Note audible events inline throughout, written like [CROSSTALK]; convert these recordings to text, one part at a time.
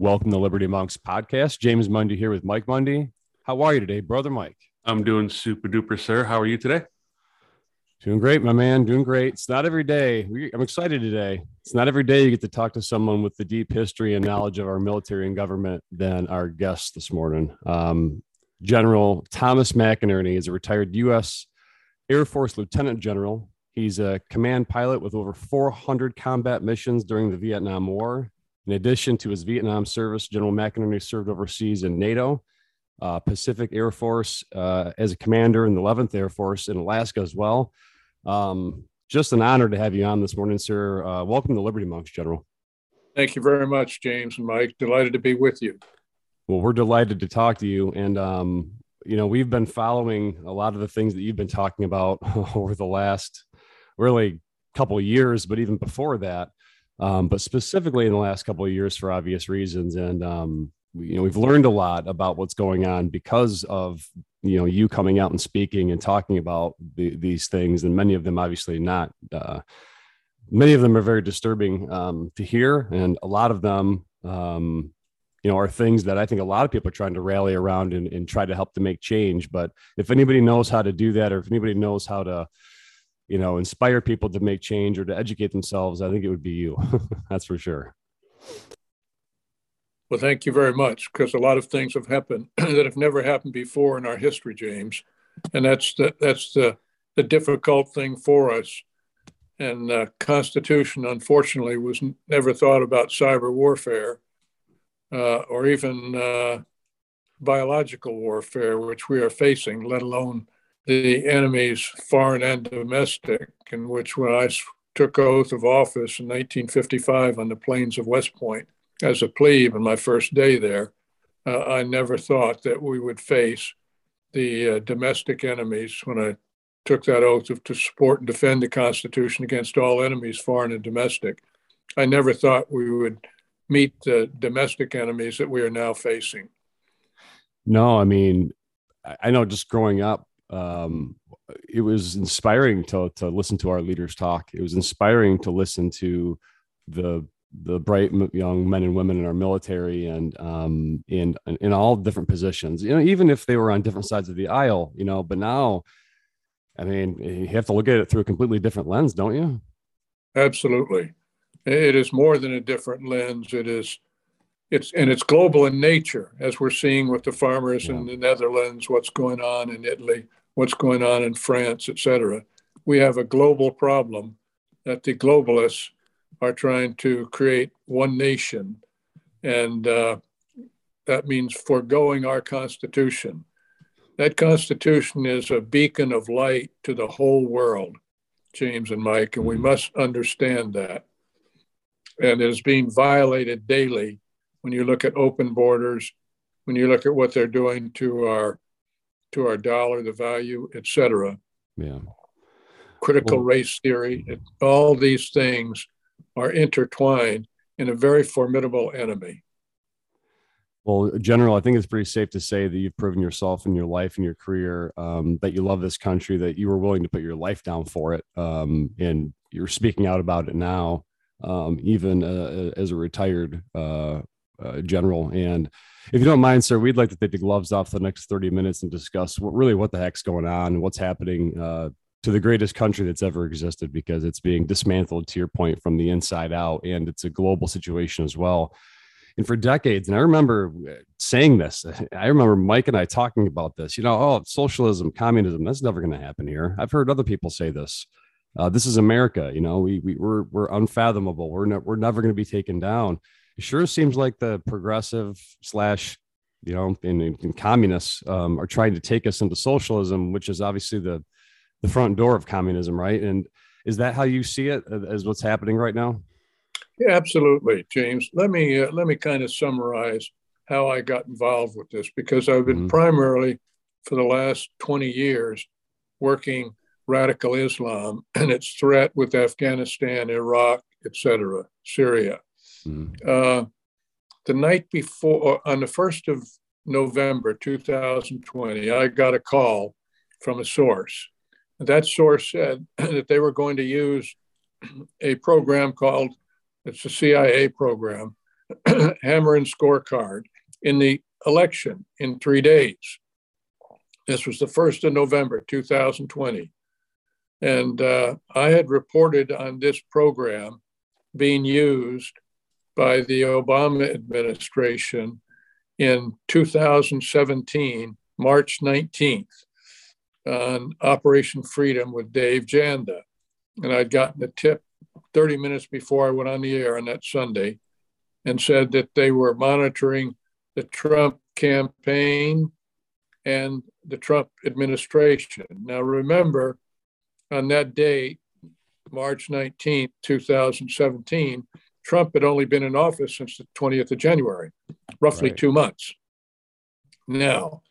Welcome to Liberty Monks podcast. James Mundy here with Mike Mundy. How are you today, brother Mike? I'm doing super duper, sir. How are you today? Doing great, my man. Doing great. It's not every day. We, I'm excited today. It's not every day you get to talk to someone with the deep history and knowledge of our military and government than our guest this morning. Um, General Thomas McInerney is a retired U.S. Air Force Lieutenant General. He's a command pilot with over 400 combat missions during the Vietnam War. In addition to his Vietnam service, General McInerney served overseas in NATO, uh, Pacific Air Force uh, as a commander in the 11th Air Force in Alaska as well. Um, just an honor to have you on this morning, sir. Uh, welcome to Liberty Monks, General. Thank you very much, James and Mike. Delighted to be with you. Well, we're delighted to talk to you. And, um, you know, we've been following a lot of the things that you've been talking about [LAUGHS] over the last really couple years, but even before that um, but specifically in the last couple of years for obvious reasons. And um, you know, we've learned a lot about what's going on because of you know you coming out and speaking and talking about the, these things, and many of them obviously not. Uh, many of them are very disturbing um, to hear, and a lot of them. Um, you know, are things that I think a lot of people are trying to rally around and, and try to help to make change. But if anybody knows how to do that, or if anybody knows how to, you know inspire people to make change or to educate themselves i think it would be you. [LAUGHS] That's for sure. Well thank you very much because a lot of things have happened [CLEARS THROAT] that have never happened before in our history james. And that's the that's the the difficult thing for us. And the constitution unfortunately was never thought about cyber warfare uh, or even uh, biological warfare which we are facing let alone the enemies, foreign and domestic, in which when I took oath of office in 1955 on the plains of West Point as a plebe in my first day there, uh, I never thought that we would face the uh, domestic enemies when I took that oath of, to support and defend the Constitution against all enemies, foreign and domestic. I never thought we would meet the domestic enemies that we are now facing. No, I mean, I know just growing up, um, it was inspiring to to listen to our leaders talk. It was inspiring to listen to the the bright young men and women in our military and um, in in all different positions. You know, even if they were on different sides of the aisle. You know, but now, I mean, you have to look at it through a completely different lens, don't you? Absolutely, it is more than a different lens. It is it's and it's global in nature, as we're seeing with the farmers yeah. in the Netherlands, what's going on in Italy, what's going on in France, et cetera. We have a global problem that the globalists are trying to create one nation. And uh, that means foregoing our Constitution. That Constitution is a beacon of light to the whole world, James and Mike, and we must understand that. And it is being violated daily when you look at open borders, when you look at what they're doing to our to our dollar, the value, etc. Yeah. Critical well, race theory, it, all these things are intertwined in a very formidable enemy. Well, General, I think it's pretty safe to say that you've proven yourself in your life and your career um, that you love this country, that you were willing to put your life down for it, um, and you're speaking out about it now, um, even uh, as a retired uh, uh, general. And if you don't mind, sir, we'd like to take the gloves off the next 30 minutes and discuss what really what the heck's going on and what's happening uh, to the greatest country that's ever existed because it's being dismantled to your point from the inside out and it's a global situation as well. And for decades and i remember uh, saying this [LAUGHS] i remember mike and i talking about this you know oh socialism communism that's never going to happen here. I've heard other people say this uh, this is america you know we, we we're, we're unfathomable. We're, ne- we're never going to be taken down sure seems like the progressive slash you know in, in communists um, are trying to take us into socialism which is obviously the the front door of communism right? And is that how you see it as what's happening right now? Yeah absolutely james. Let me uh, let me kind of summarize how i got involved with this because i've been mm-hmm. primarily for the last 20 years working radical islam and its threat with afghanistan iraq etc syria Mm. Uh, the night before, on the 1st of November 2020, I got a call from a source. That source said [CLEARS THROAT] that they were going to use [CLEARS THROAT] a program called, it's a CIA program, [CLEARS THROAT] hammer and scorecard in the election in three days. This was the 1st of November, 2020. And uh, I had reported on this program being used by the Obama administration in 2017, March 19th, on Operation Freedom with Dave Janda. And I'd gotten a tip 30 minutes before I went on the air on that Sunday and said that they were monitoring the Trump campaign and the Trump administration. Now, remember, on that day, March 19th, 2017, Trump had only been in office since the 20th of January, roughly right. two months. Now,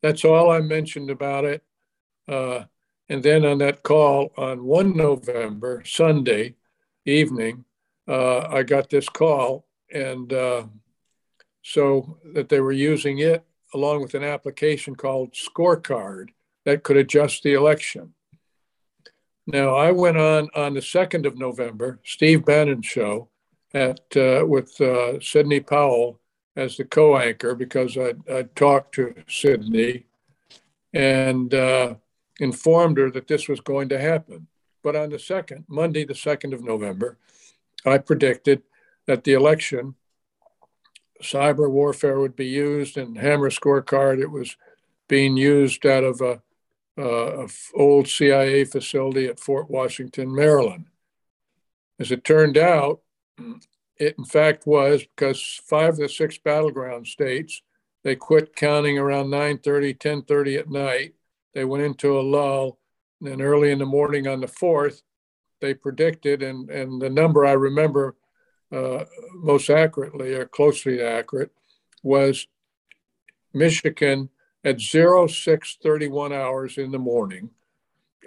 that's all I mentioned about it. Uh, and then on that call on 1 November, Sunday evening, uh, I got this call. And uh, so that they were using it along with an application called Scorecard that could adjust the election. Now, I went on on the 2nd of November, Steve Bannon show at uh, with uh, Sidney Powell as the co-anchor because I I talked to Sidney and uh, informed her that this was going to happen. But on the second Monday, the second of November, I predicted that the election cyber warfare would be used and Hammer scorecard. It was being used out of a uh, old CIA facility at Fort Washington, Maryland. As it turned out, it in fact was because five of the six battleground states they quit counting around 9:30, 10:30 at night. They went into a lull, and then early in the morning on the fourth, they predicted, and and the number I remember uh, most accurately or closely accurate was Michigan at 0631 hours in the morning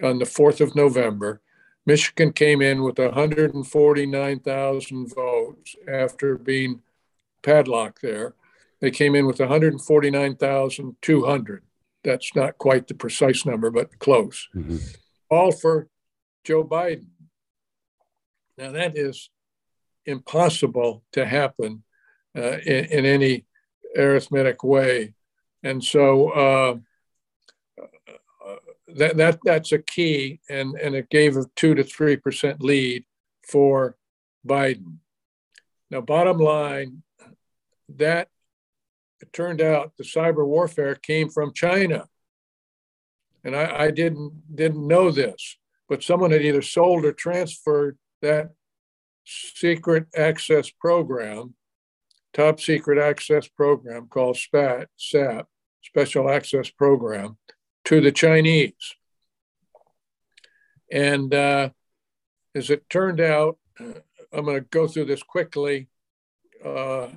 on the 4th of November, Michigan came in with 149,000 votes after being padlocked there. They came in with 149,200. That's not quite the precise number, but close. Mm-hmm. All for Joe Biden. Now, that is impossible to happen uh, in, in, any arithmetic way and so uh, that, that that's a key, and, and it gave a two to three percent lead for Biden. Now, bottom line, that it turned out the cyber warfare came from China, and I, I didn't didn't know this, but someone had either sold or transferred that secret access program top secret access program called SPAT, SAP, Special Access Program, to the Chinese. And uh, as it turned out, uh, I'm going to go through this quickly. Uh,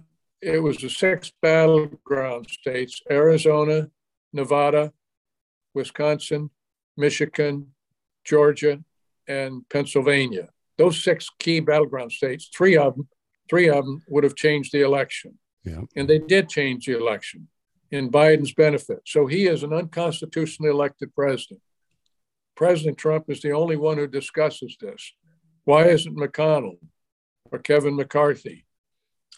it was the six battleground states Arizona, Nevada, Wisconsin, Michigan, Georgia, and Pennsylvania. Those six key battleground states, three of them three of them would have changed the election. Yeah. And they did change the election in Biden's benefit. So he is an unconstitutionally elected president. President Trump is the only one who discusses this. Why isn't McConnell or Kevin McCarthy?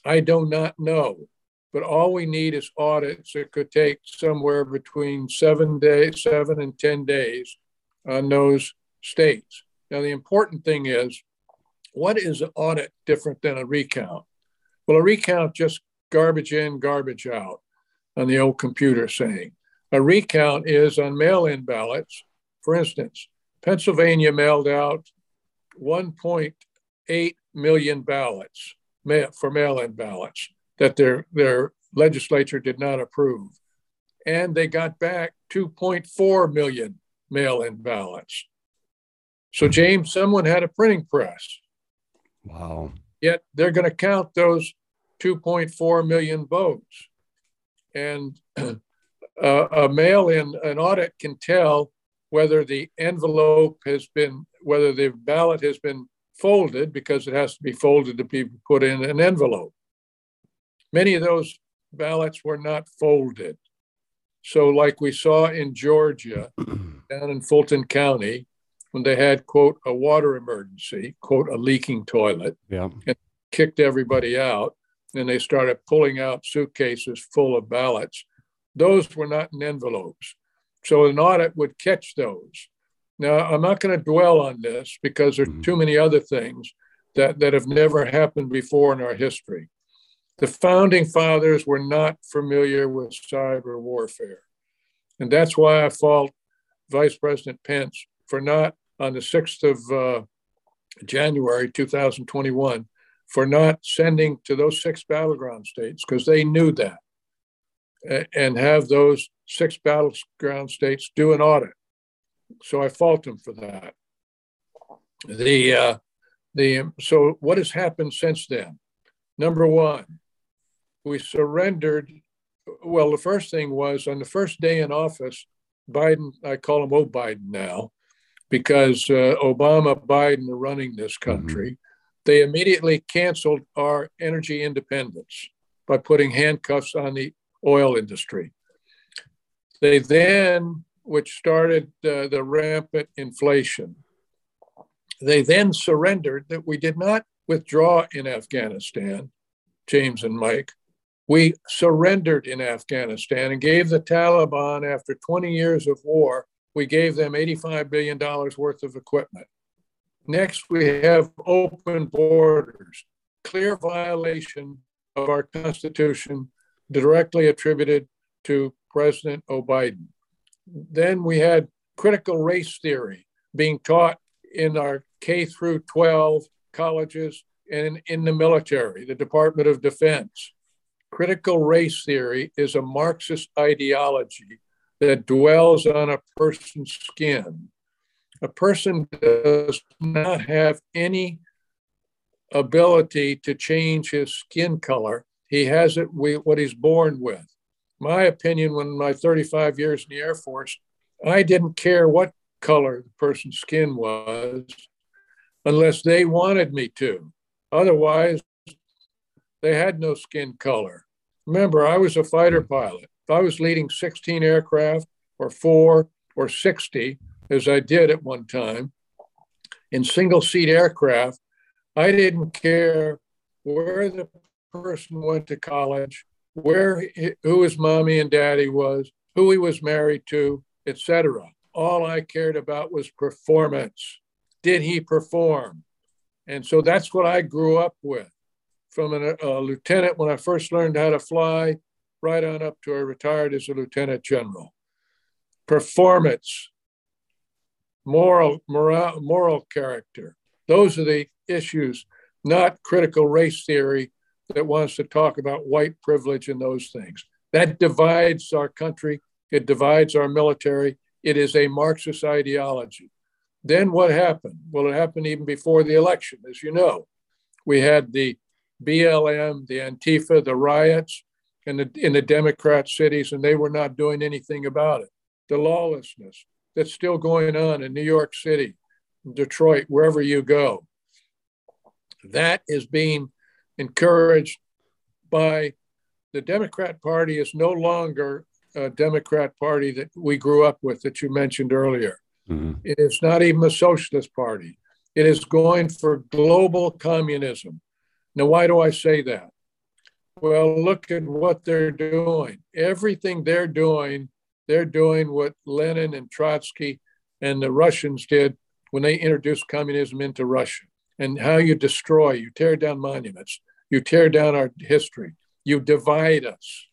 I do not know. But all we need is audits. that could take somewhere between seven days, seven and 10 days on those states. Now, the important thing is what is an audit different than a recount? Well, a recount just garbage in, garbage out on the old computer saying. A recount is on mail in ballots. For instance, Pennsylvania mailed out 1.8 million ballots for mail in ballots that their, their legislature did not approve. And they got back 2.4 million mail in ballots. So, James, someone had a printing press. Wow. Yet they're going to count those 2.4 million votes. And uh, [CLEARS THROAT] a mail in an audit can tell whether the envelope has been, whether the ballot has been folded because it has to be folded to be put in an envelope. Many of those ballots were not folded. So, like we saw in Georgia, [CLEARS THROAT] down in Fulton County, when they had quote a water emergency quote a leaking toilet yeah and kicked everybody out and they started pulling out suitcases full of ballots. Those were not in envelopes. So an audit would catch those. Now, I'm not going to dwell on this because there are too many other things that, that have never happened before in our history. The founding fathers were not familiar with cyber warfare. And that's why I fault Vice President Pence for not, on the 6th of uh, January 2021, for not sending to those six battleground states because they knew that and have those six battleground states do an audit. So I fault them for that. The uh, the so what has happened since then? Number one, we surrendered. Well, the first thing was on the first day in office, Biden. I call him old Biden now, because uh, Obama, Biden are running this mm-hmm. country. They immediately canceled our energy independence by putting handcuffs on the oil industry. They then, which started uh, the rampant inflation, they then surrendered that we did not withdraw in Afghanistan, James and Mike. We surrendered in Afghanistan and gave the Taliban, after 20 years of war, we gave them $85 billion worth of equipment. Next, we have open borders, clear violation of our Constitution directly attributed to President Biden. Then we had critical race theory being taught in our K through 12 colleges and in the military, the Department of Defense. Critical race theory is a Marxist ideology that dwells on a person's skin. A person does not have any ability to change his skin color. He has it what he's born with. My opinion, when my 35 years in the Air Force, I didn't care what color the person's skin was unless they wanted me to. Otherwise, they had no skin color. Remember, I was a fighter pilot. If I was leading 16 aircraft or four or 60, as I did at one time, in single seat aircraft, I didn't care where the person went to college, where who his mommy and daddy was, who he was married to, etc. All I cared about was performance. Did he perform? And so that's what I grew up with. From a, a lieutenant when I first learned how to fly, right on up to I retired as a lieutenant general. Performance, moral, moral, moral character. Those are the issues, not critical race theory that wants to talk about white privilege and those things. That divides our country, it divides our military. It is a Marxist ideology. Then what happened? Well, it happened even before the election, as you know. We had the BLM, the Antifa, the riots in the, in the Democrat cities, and they were not doing anything about it. The lawlessness that's still going on in New York City, Detroit, wherever you go. That is being encouraged by the Democrat Party is no longer a Democrat Party that we grew up with that you mentioned earlier. Mm-hmm. It is not even a socialist party. It is going for global communism. Now, why do I say that? Well, look at what they're doing. Everything they're doing, they're doing what Lenin and Trotsky and the Russians did when they introduced communism into Russia and how you destroy, you tear down monuments, you tear down our history, you divide us.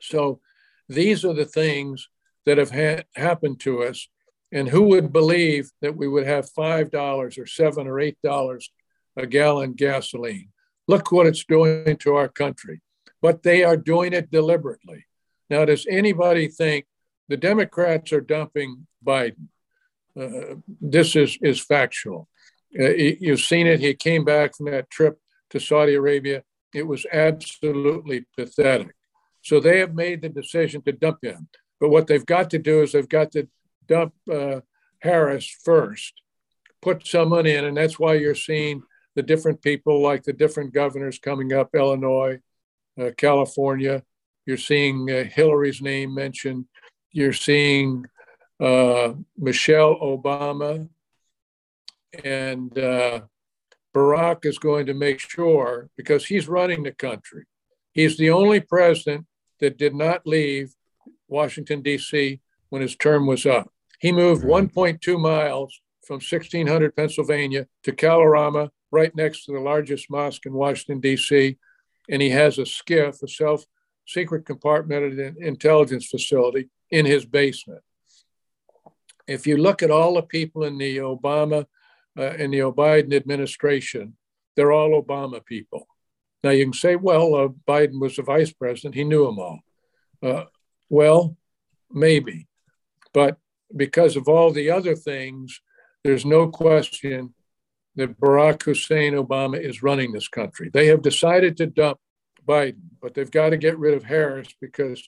So these are the things that have ha- happened to us. And who would believe that we would have $5 or 7 or $8 a gallon gasoline? Look what it's doing to our country. But they are doing it deliberately. Now, does anybody think the Democrats are dumping Biden? Uh, this is, is factual. Uh, you've seen it. He came back from that trip to Saudi Arabia. It was absolutely pathetic. So they have made the decision to dump him. But what they've got to do is they've got to dump uh, Harris first, put someone in, and that's why you're seeing the different people, like the different governors coming up, Illinois, uh, California. You're seeing uh, Hillary's name mentioned. You're seeing uh, Michelle Obama and uh, Barack is going to make sure, because he's running the country, he's the only president that did not leave Washington, D.C. when his term was up. He moved 1.2 miles from 1600 Pennsylvania to Kalorama, right next to the largest mosque in Washington, D.C. And he has a SCIF, a self secret compartmented intelligence facility, in his basement. If you look at all the people in the Obama uh, in the Biden administration, they're all Obama people. Now you can say, well, uh, Biden was the vice president; he knew them all. Uh, well, maybe, but because of all the other things, there's no question that Barack Hussein Obama is running this country. They have decided to dump Biden, but they've got to get rid of Harris because,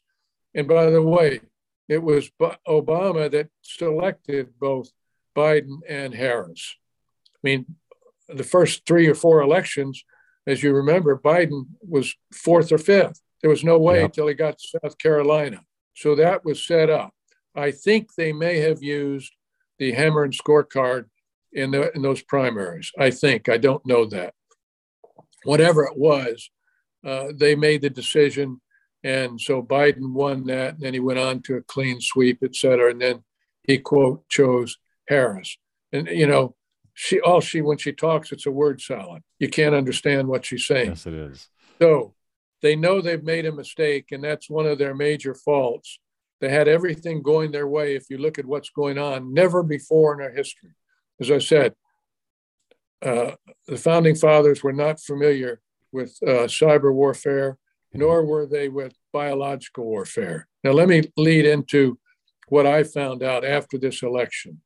and by the way, it was Obama that selected both Biden and Harris. I mean, the first three or four elections, as you remember, Biden was fourth or fifth. There was no way until he got to South Carolina. So that was set up. I think they may have used the hammer and scorecard in, the, in those primaries. I think. I don't know that. Whatever it was, uh, they made the decision. And so Biden won that. And then he went on to a clean sweep, et cetera. And then he, quote, chose Harris. And, you know, she all she when she talks, it's a word salad. You can't understand what she's saying. Yes, it is. So they know they've made a mistake, and that's one of their major faults. They had everything going their way. If you look at what's going on, never before in our history. As I said, uh, the founding fathers were not familiar with uh, cyber warfare, nor were they with biological warfare. Now, let me lead into what I found out after this election.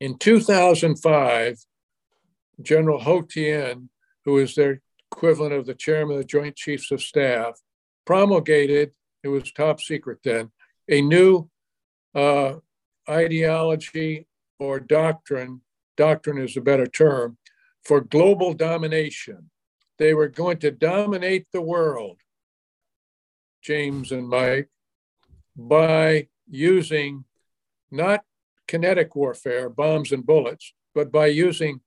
In 2005, General Ho Tien, who is their equivalent of the chairman of the Joint Chiefs of Staff, promulgated it was top secret then, a new uh, ideology or doctrine, doctrine is a better term, for global domination. They were going to dominate the world, James and Mike, by using not kinetic warfare, bombs and bullets, but by using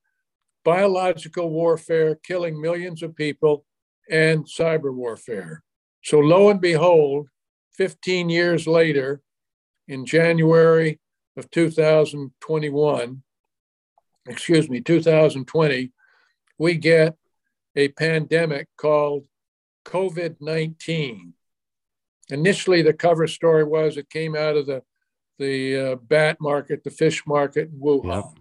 biological warfare, killing millions of people, and cyber warfare. So lo and behold, 15 years later, in January of 2021, excuse me, 2020, we get a pandemic called COVID 19. Initially, the cover story was it came out of the, the uh, bat market, the fish market in Wuhan.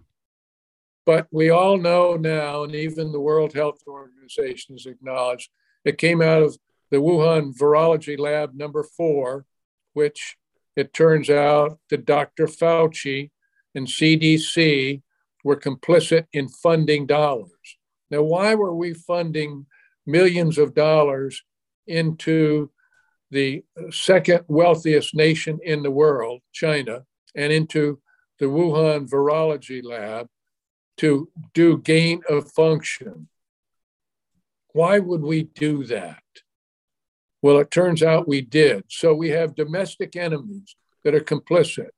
But we all know now, and even the World Health Organization has acknowledged, it came out of the Wuhan Virology Lab number four, which it turns out that Dr. Fauci and CDC were complicit in funding dollars. Now, why were we funding millions of dollars into the second wealthiest nation in the world, China, and into the Wuhan Virology Lab to do gain of function? Why would we do that? Well, it turns out we did. So we have domestic enemies that are complicit.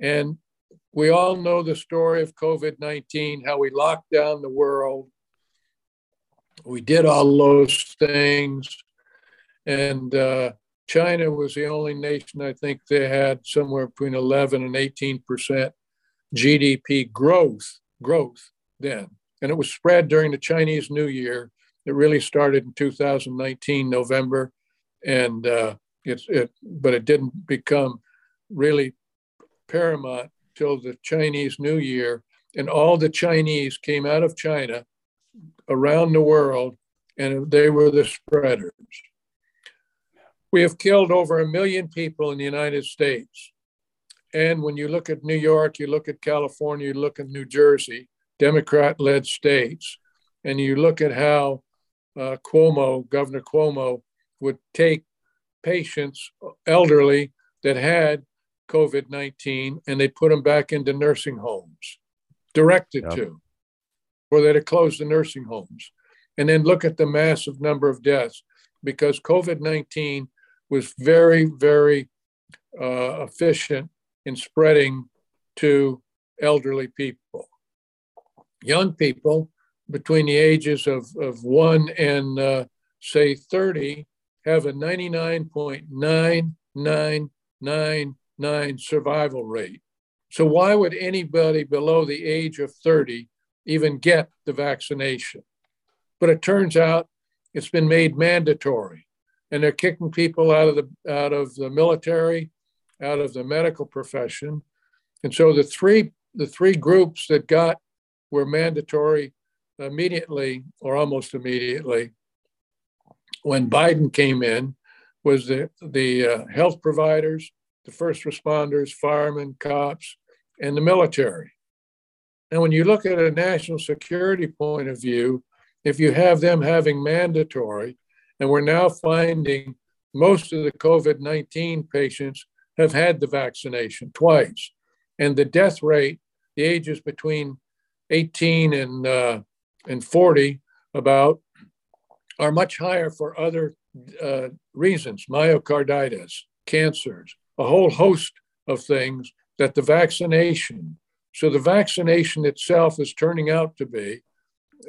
And we all know the story of COVID 19, how we locked down the world. We did all those things. And uh, China was the only nation, I think they had somewhere between 11 and 18% GDP growth, growth then. And it was spread during the Chinese New Year. It really started in 2019, November and uh, it's it, but it didn't become really paramount till the Chinese New Year, and all the Chinese came out of China around the world, and they were the spreaders. We have killed over a million people in the United States. And when you look at New York, you look at California, you look at New Jersey, Democrat led states, and you look at how uh, Cuomo, Governor Cuomo, would take patients, elderly, that had COVID 19 and they put them back into nursing homes, directed to, or they'd have closed the nursing homes. And then look at the massive number of deaths because COVID 19 was very, very uh, efficient in spreading to elderly people. Young people between the ages of, of one and uh, say 30 have a 99.9999 survival rate. So, why would anybody below the age of 30 even get the vaccination? But it turns out it's been made mandatory, and they're kicking people out of the out of the military, out of the medical profession, and so the three the three groups that got were mandatory immediately or almost immediately when Biden came in was the the uh, health providers, the first responders, firemen, cops, and the military. And when you look at a national security point of view, if you have them having mandatory, and we're now finding most of the COVID 19 patients have had the vaccination twice. And the death rate, the ages between 18 and, uh, and 40, about, are much higher for other uh, reasons myocarditis, cancers, a whole host of things that the vaccination, so the vaccination itself is turning out to be,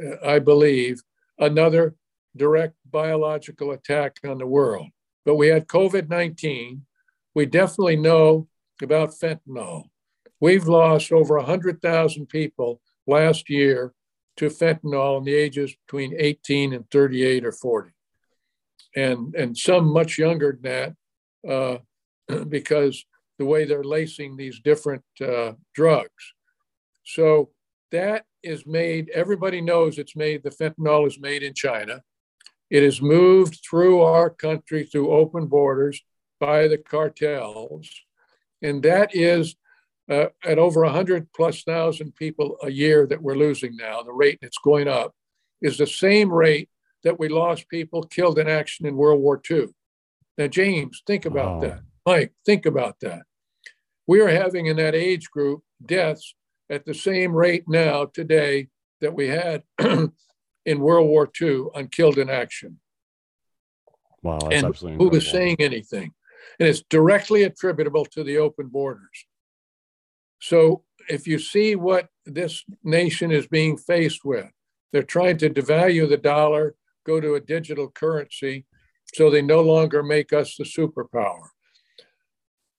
uh, I believe, another direct biological attack on the world. But we had COVID 19. We definitely know about fentanyl. We've lost over 100,000 people last year to fentanyl in the ages between 18 and 38 or 40. And, and some much younger than that uh, [CLEARS THROAT] because the way they're lacing these different uh, drugs. So that is made, everybody knows it's made, the fentanyl is made in China. It is moved through our country through open borders by the cartels. And that is uh, at over 100 plus thousand people a year that we're losing now, the rate that's going up is the same rate that we lost people killed in action in World War II. Now, James, think about wow. that. Mike, think about that. We are having in that age group deaths at the same rate now today that we had [CLEARS THROAT] in World War II on killed in action. Wow, that's and absolutely who was saying anything. And it's directly attributable to the open borders. So if you see what this nation is being faced with, they're trying to devalue the dollar, go to a digital currency, so they no longer make us the superpower.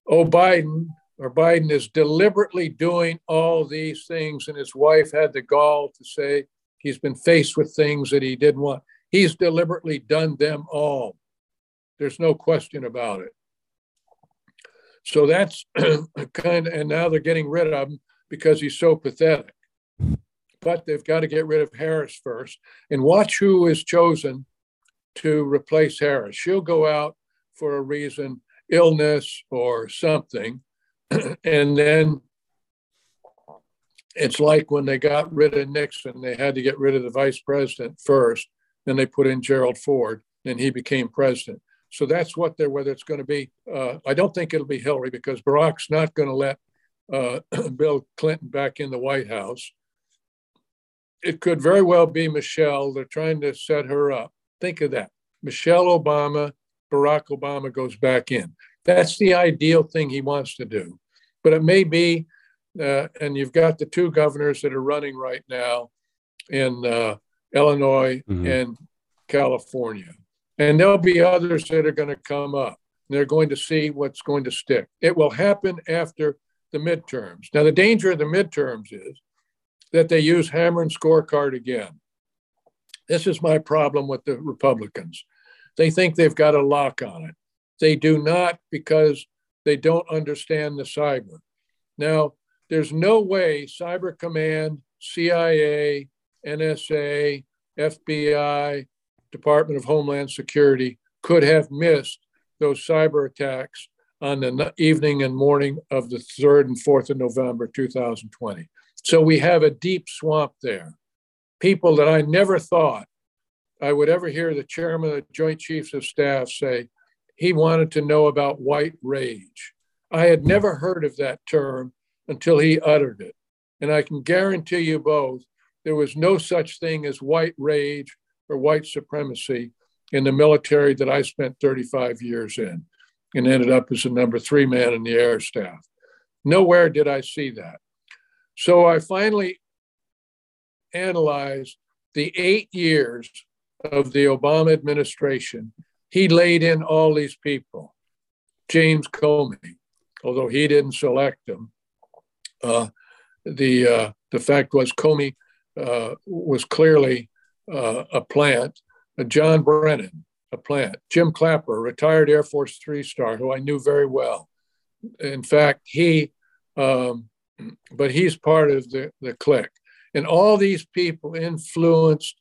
Oh, Biden or Biden is deliberately doing all these things, and his wife had the gall to say he's been faced with things that he didn't want. He's deliberately done them all. There's no question about it. So that's [CLEARS THROAT] kind of, and now they're getting rid of him because he's so pathetic. But they've got to get rid of Harris first. And watch who is chosen to replace Harris. She'll go out for a reason, illness or something [CLEARS THROAT] and then it's like when they got rid of Nixon, they had to get rid of the vice president first. Then they put in Gerald Ford, and he became president. So that's what they're, whether it's going to be. Uh, I don't think it'll be Hillary because Barack's not going to let uh, [CLEARS THROAT] Bill Clinton back in the White House. It could very well be Michelle. They're trying to set her up. Think of that. Michelle Obama, Barack Obama goes back in. That's the ideal thing he wants to do. But it may be, uh, and you've got the two governors that are running right now in uh, Illinois mm-hmm. and California. And there'll be others that are going to come up. They're going to see what's going to stick. It will happen after the midterms. Now, the danger of the midterms is that they use hammer and scorecard again. This is my problem with the Republicans. They think they've got a lock on it. They do not because they don't understand the cyber. Now, there's no way Cyber Command, CIA, NSA, FBI, Department of Homeland Security could have missed those cyber attacks on the evening and morning of the 3rd and 4th of November 2020. So we have a deep swamp there. People that I never thought I would ever hear the chairman of the Joint Chiefs of Staff say, he wanted to know about white rage. I had never heard of that term until he uttered it. And I can guarantee you both, there was no such thing as white rage or white supremacy in the military that I spent 35 years in and ended up as the number three man in the air staff. Nowhere did I see that. So I finally analyzed the eight years of the Obama administration, he laid in all these people. James Comey, although he didn't select them, uh, the uh, the fact was Comey uh, was clearly uh, a plant. Uh, John Brennan, a plant. Jim Clapper, retired Air Force three star, who I knew very well. In fact, he, um, but he's part of the the clique. And all these people influenced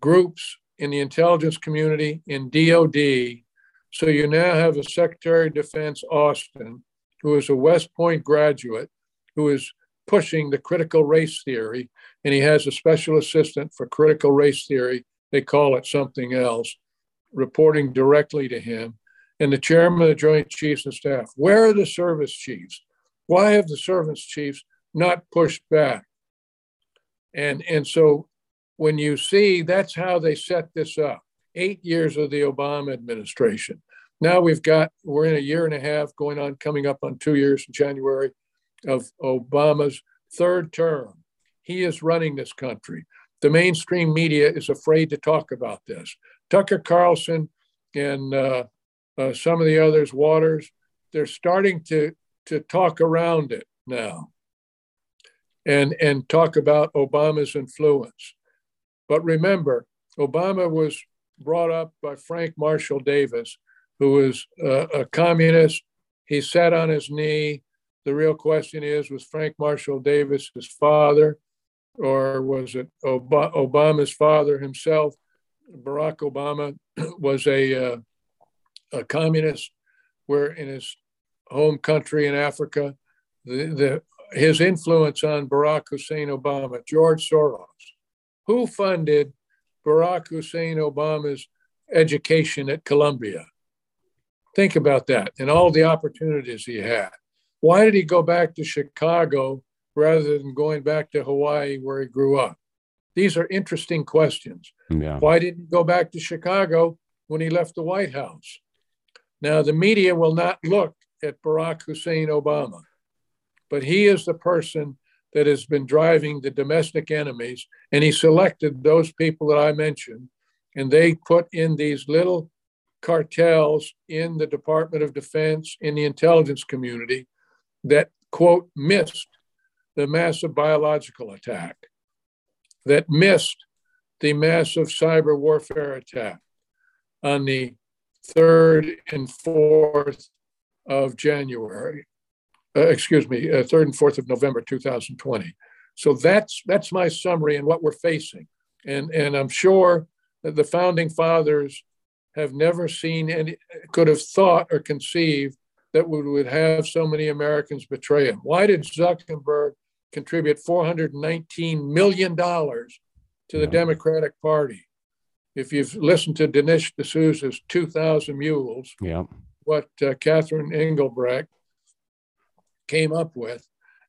groups in the intelligence community, in DOD. So you now have a Secretary of Defense, Austin, who is a West Point graduate, who is pushing the critical race theory, and he has a special assistant for critical race theory. They call it something else, reporting directly to him, and the chairman of the Joint Chiefs of Staff. Where are the service chiefs? Why have the service chiefs not pushed back? And, and so when you see that's how they set this up eight years of the Obama administration. Now we've got, we're in a year and a half going on, coming up on two years in January of Obama's third term. He is running this country. The mainstream media is afraid to talk about this. Tucker Carlson and uh, uh, some of the others, Watters, they're starting to, to talk around it now and, and talk about Obama's influence. But remember, Obama was brought up by Frank Marshall Davis, who was uh, a communist. He sat on his knee. The real question is was Frank Marshall Davis his father, or was it Ob- Obama's father himself? Barack Obama [CLEARS THROAT] was a, uh, a communist, where in his home country in Africa, the, the his influence on Barack Hussein Obama, George Soros, who funded Barack Hussein Obama's education at Columbia. Think about that and all the opportunities he had. Why did he go back to Chicago rather than going back to Hawaii where he grew up? These are interesting questions. Yeah. Why didn't he go back to Chicago when he left the White House? Now, the media will not look at Barack Hussein Obama but he is the person that has been driving the domestic enemies. And he selected those people that I mentioned, and they put in these little cartels in the Department of Defense, in the intelligence community, that, quote, missed the massive biological attack, that missed the massive cyber warfare attack on the 3rd and 4th of January uh, excuse me, uh, 3rd and 4th of November 2020. So that's that's my summary and what we're facing. And, and I'm sure that the founding fathers have never seen any, could have thought or conceived that we would have so many Americans betray him. Why did Zuckerberg contribute $419 million to the Democratic Party? If you've listened to Dinesh D'Souza's 2,000 Mules, yeah. what uh, Catherine Engelbrecht came up with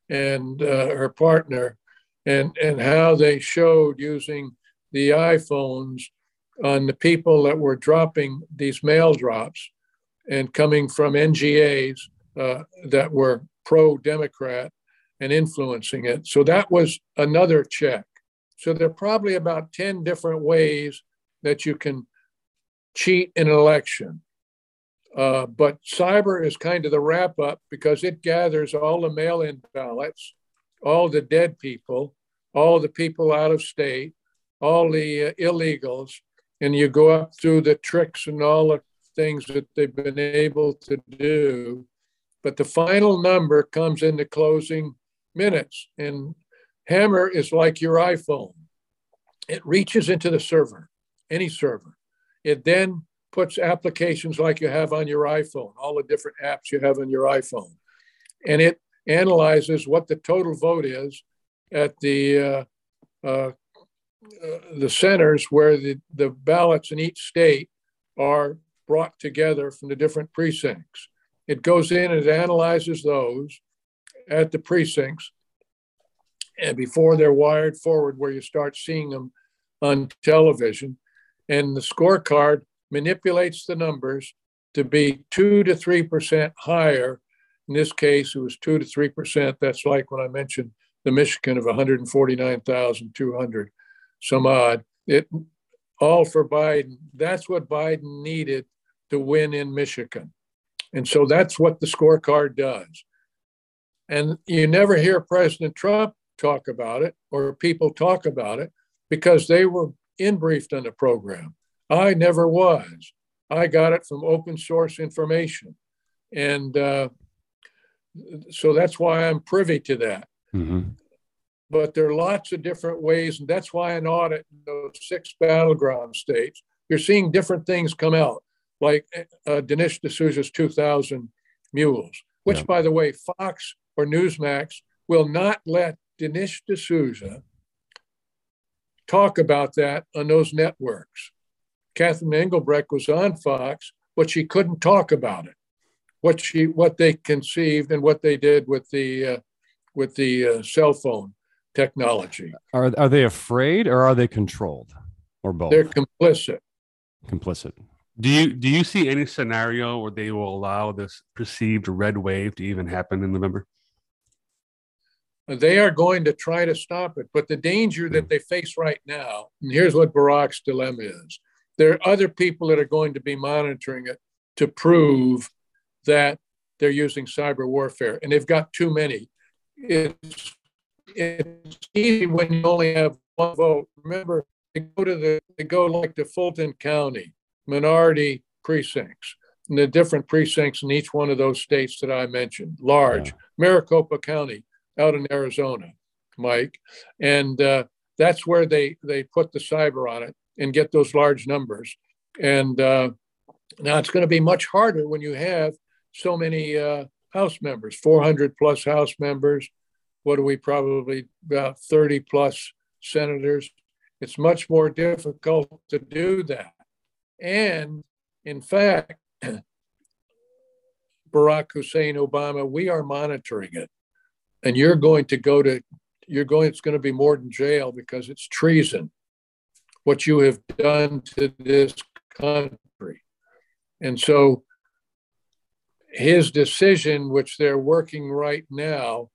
and uh, her partner and, and how they showed using the iPhones on the people that were dropping these mail drops and coming from NGOs uh, that were pro Democrat and influencing it. So that was another check. So there are probably about 10 different ways that you can cheat an election. Uh, but cyber is kind of the wrap up because it gathers all the mail in ballots, all the dead people, all the people out of state, all the uh, illegals, and you go up through the tricks and all the things that they've been able to do. But the final number comes in the closing minutes. And Hammer is like your iPhone, it reaches into the server, any server. It then puts applications like you have on your iPhone, all the different apps you have on your iPhone, and it analyzes what the total vote is at the uh, uh, uh, the centers where the, the ballots in each state are brought together from the different precincts. It goes in and it analyzes those at the precincts and before they're wired forward where you start seeing them on television. And the scorecard manipulates the numbers to be two to three percent higher. In this case, it was two to three percent. That's like when I mentioned the Michigan of 149,200. some odd. It all for Biden. That's what Biden needed to win in Michigan. And so that's what the scorecard does. And you never hear President Trump talk about it or people talk about it because they were in briefed on the program. I never was. I got it from open source information. And uh, so that's why I'm privy to that. Mm-hmm. But there are lots of different ways. And that's why an audit in those six battleground states, you're seeing different things come out, like uh, Dinesh D'Souza's 2000 Mules, which, yeah. by the way, Fox or Newsmax will not let Dinesh D'Souza talk about that on those networks. Catherine Engelbrecht was on Fox, but she couldn't talk about it. What she, what they conceived, and what they did with the, uh, with the uh, cell phone technology. Are are they afraid or are they controlled, or both? They're complicit. Complicit. Do you do you see any scenario where they will allow this perceived red wave to even happen in November? They are going to try to stop it. But the danger that they face right now, and here's what Barack's dilemma is there are other people that are going to be monitoring it to prove that they're using cyber warfare, and they've got too many. It's, it's easy when you only have one vote. Remember, they go to the they go like to Fulton County, minority precincts, and the different precincts in each one of those states that I mentioned, large. Yeah. Maricopa County, out in Arizona, Mike, and uh, that's where they they put the cyber on it and get those large numbers. And uh, now it's going to be much harder when you have so many uh, House members, 400 plus House members. What are we probably about 30 plus senators? It's much more difficult to do that. And in fact, [CLEARS THROAT] Barack Hussein Obama, we are monitoring it and you're going to go to you're going it's going to be more than jail because it's treason what you have done to this country and so his decision which they're working right now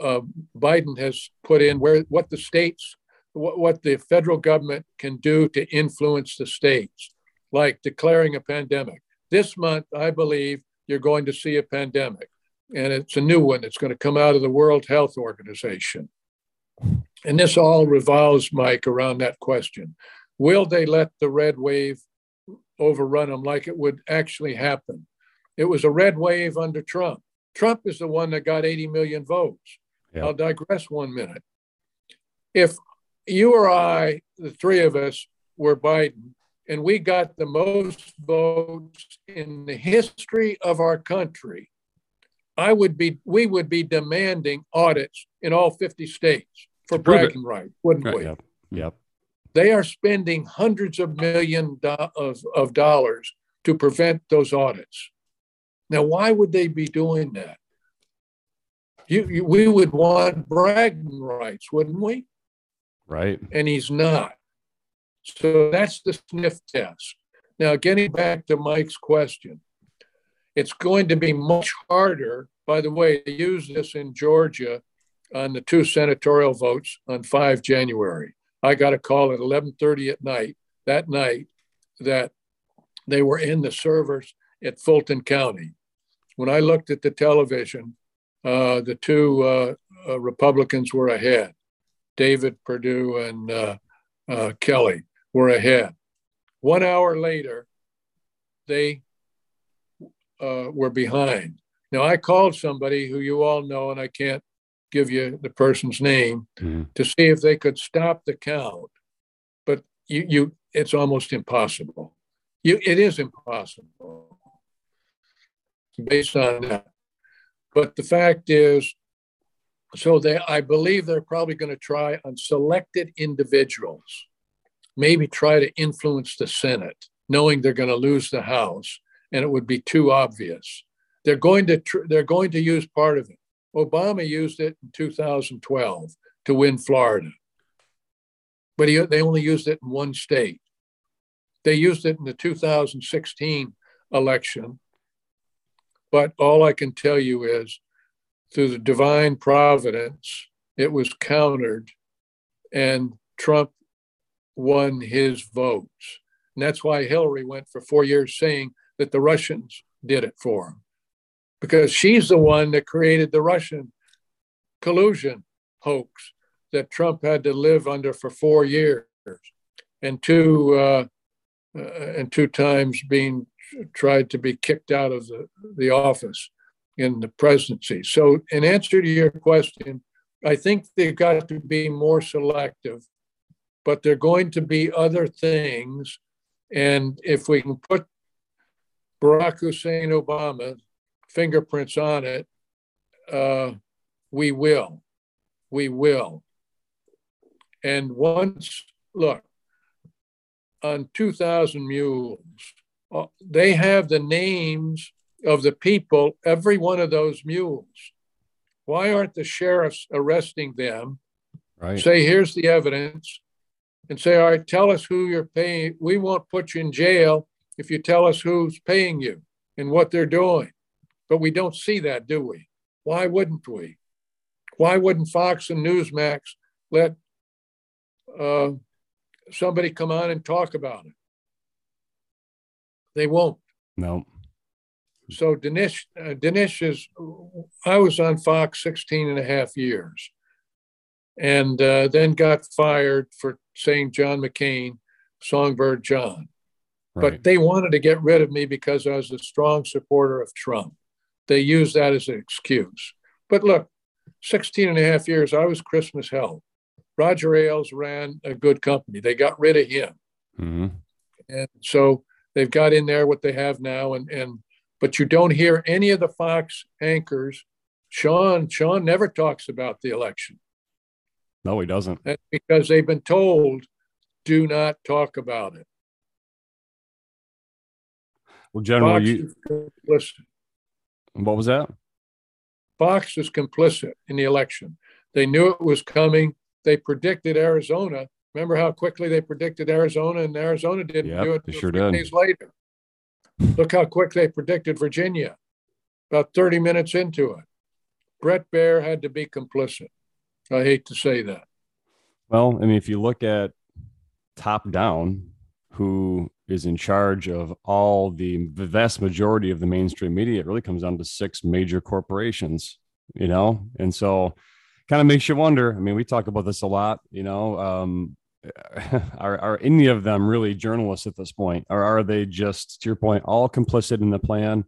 uh, biden has put in where what the states what, what the federal government can do to influence the states like declaring a pandemic this month i believe you're going to see a pandemic and it's a new one that's going to come out of the World Health Organization. And this all revolves, Mike, around that question. Will they let the red wave overrun them like it would actually happen? It was a red wave under Trump. Trump is the one that got 80 million votes. Yeah. I'll digress one minute. If you or I, the three of us, were Biden, and we got the most votes in the history of our country, I would be, we would be demanding audits in all 50 states for bragging rights, wouldn't right, we? Yep. Yep. They are spending hundreds of million do- of, of dollars to prevent those audits. Now, why would they be doing that? You, you, we would want bragging rights, wouldn't we? Right. And he's not. So that's the sniff test. Now, getting back to Mike's question, it's going to be much harder. By the way, they use this in Georgia on the two senatorial votes on 5 January. I got a call at 11:30 at night that night that they were in the servers at Fulton County. When I looked at the television, uh, the two uh, uh, Republicans were ahead. David Perdue and uh, uh, Kelly were ahead. One hour later, they uh, were behind. Now, I called somebody who you all know, and I can't give you the person's name mm-hmm. to see if they could stop the count. But you, you, it's almost impossible. You, it is impossible based on that. But the fact is, so they, I believe they're probably going to try on selected individuals, maybe try to influence the Senate, knowing they're going to lose the House and it would be too obvious. They're going to tr- they're going to use part of it. Obama used it in 2012 to win Florida, but he, they only used it in one state. They used it in the 2016 election, but all I can tell you is, through the divine providence, it was countered, and Trump won his votes. And that's why Hillary went for four years saying that the Russians did it for him, because she's the one that created the Russian collusion hoax that Trump had to live under for four years and two uh, uh, and two times being tried to be kicked out of the, the office in the presidency. So, in answer to your question, I think they've got to be more selective, but they're going to be other things. And if we can put Barack Hussein Obama fingerprints on it, uh, we will. We will. And once, look, on 2,000 Mules, uh, they have the names of the people, every one of those mules. Why aren't the sheriffs arresting them? Right. Say, here's the evidence, and say, all right, tell us who you're paying. We won't put you in jail if you tell us who's paying you and what they're doing. But we don't see that, do we? Why wouldn't we? Why wouldn't Fox and Newsmax let uh, somebody come on and talk about it? They won't. No. So Dinesh, uh, Dinesh is, I was on Fox 16 and a half years and uh, then got fired for saying John McCain, Songbird John. Right. But they wanted to get rid of me because I was a strong supporter of Trump. They use that as an excuse. But look, 16 and a half years, I was Christmas hell. Roger Ailes ran a good company. They got rid of him. Mm-hmm. And so they've got in there what they have now. And, and but you don't hear any of the Fox anchors. Sean, Sean never talks about the election. No, he doesn't. That's because they've been told, do not talk about it. Well, General, Fox you. What was that? Fox is complicit in the election. They knew it was coming. They predicted Arizona. Remember how quickly they predicted Arizona, and Arizona didn't yep, do it. They sure did. Days later. Look how quick they predicted Virginia, about 30 minutes into it. Bret Baier had to be complicit. I hate to say that. Well, I mean, if you look at top down, who is in charge of all the, the vast majority of the mainstream media, it really comes down to six major corporations, you know? And so kind of makes you wonder. I mean, we talk about this a lot, you know, um, [LAUGHS] are, are any of them really journalists at this point or are they just to your point all complicit in the plan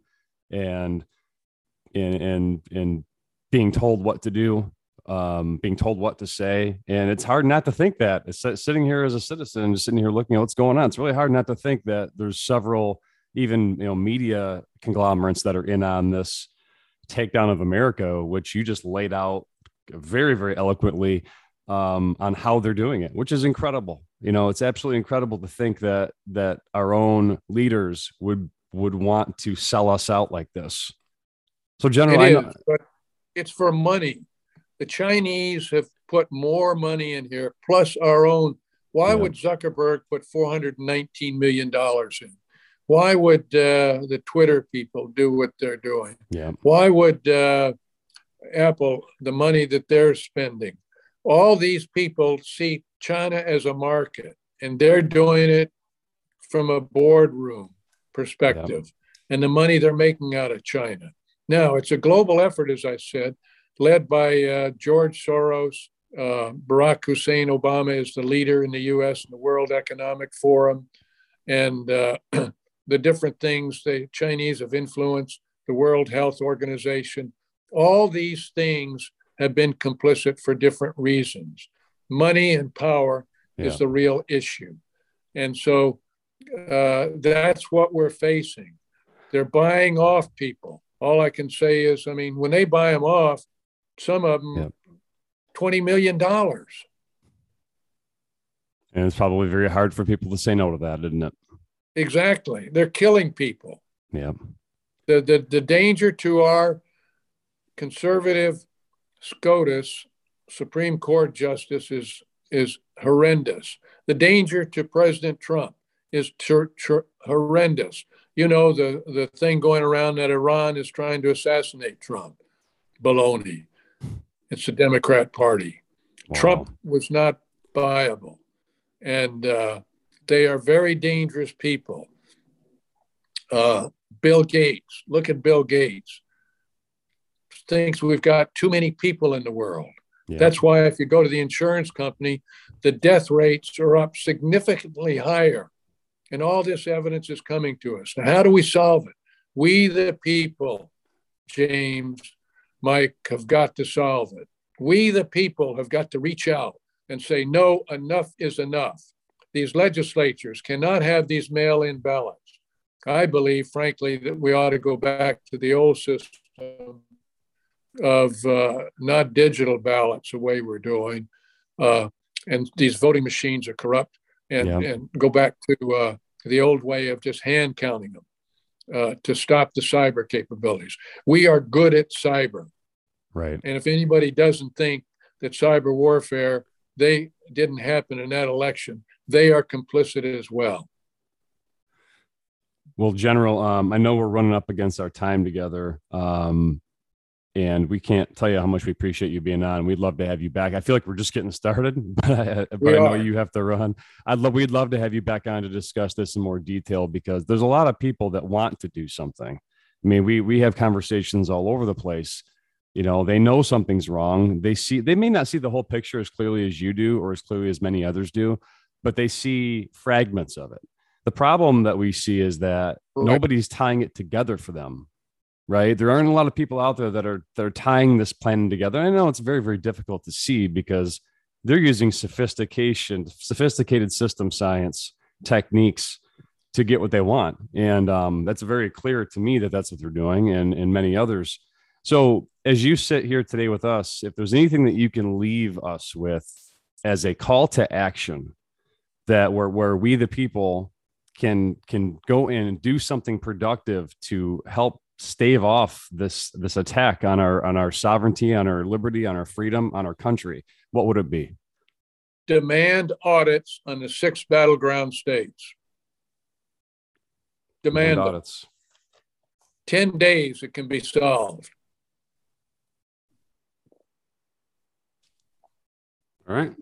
and and and, and being told what to do um, being told what to say and it's hard not to think that it's sitting here as a citizen just sitting here looking at what's going on it's really hard not to think that there's several even you know media conglomerates that are in on this takedown of america which you just laid out very very eloquently um, on how they're doing it, which is incredible. You know, it's absolutely incredible to think that that our own leaders would would want to sell us out like this. So, General, it is, but it's for money. The Chinese have put more money in here, plus our own. Why yeah. would Zuckerberg put 419 million dollars in? Why would uh, the Twitter people do what they're doing? Yeah. Why would uh, Apple the money that they're spending? all these people see China as a market and they're doing it from a boardroom perspective yeah. and the money they're making out of China. Now, it's a global effort, as I said, led by uh, George Soros. Uh, Barack Hussein Obama is the leader in the US and the World Economic Forum. And uh, [CLEARS THROAT] the different things the Chinese have influenced, the World Health Organization, all these things have been complicit for different reasons. Money and power yeah. is the real issue. And so uh, that's what we're facing. They're buying off people. All I can say is, I mean, when they buy them off, some of them, yeah. $20 million. And it's probably very hard for people to say no to that, isn't it? Exactly. They're killing people. Yeah. The, the, the danger to our conservative SCOTUS, Supreme Court justice, is, is horrendous. The danger to President Trump is ter- ter- horrendous. You know, the, the thing going around that Iran is trying to assassinate Trump. Baloney. It's the Democrat Party. Wow. Trump was not viable. and uh, they are very dangerous people. Uh, Bill Gates, look at Bill Gates, thinks we've got too many people in the world. Yeah. That's why if you go to the insurance company, the death rates are up significantly higher. And all this evidence is coming to us. Now, how do we solve it? We, the people, James, Mike, have got to solve it. We, the people, have got to reach out and say, no, enough is enough. These legislatures cannot have these mail in ballots. I believe, frankly, that we ought to go back to the old system of uh, not digital ballots the way we're doing. Uh, and these voting machines are corrupt and, yeah. and go back to uh, the old way of just hand counting them uh, to stop the cyber capabilities. We are good at cyber. Right. And if anybody doesn't think that cyber warfare, they didn't happen in that election, they are complicit as well. Well, General, um, I know we're running up against our time together. Um, and we can't tell you how much we appreciate you being on. We'd love to have you back. I feel like we're just getting started, [LAUGHS] but I, uh, but I know you have to run. I'd love, we'd love to have you back on to discuss this in more detail because there's a lot of people that want to do something. I mean, we we have conversations all over the place. You know, they know something's wrong. They see, they may not see the whole picture as clearly as you do, or as clearly as many others do, but they see fragments of it. The problem that we see is that nobody's tying it together for them right? There aren't a lot of people out there that are that are tying this plan together. I know it's very very difficult to see because they're using sophistication, sophisticated system science techniques to get what they want, and um, that's very clear to me that that's what they're doing, and and many others. So as you sit here today with us, if there's anything that you can leave us with as a call to action, that where where we the people can can go in and do something productive to help stave off this this attack on our on our sovereignty, on our liberty, on our freedom, on our country, what would it be? Demand audits on the six battleground states. Demand, Demand audits. 10 days it can be solved. All right.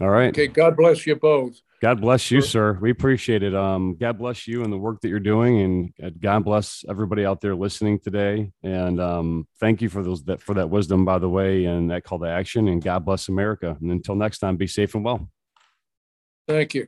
All right. Okay. God bless you both. God bless you, sir. We appreciate it. Um, God bless you and the work that you're doing, and God bless everybody out there listening today. And um, thank you for those that for that wisdom, by the way, and that call to action. And God bless America. And until next time, be safe and well. Thank you.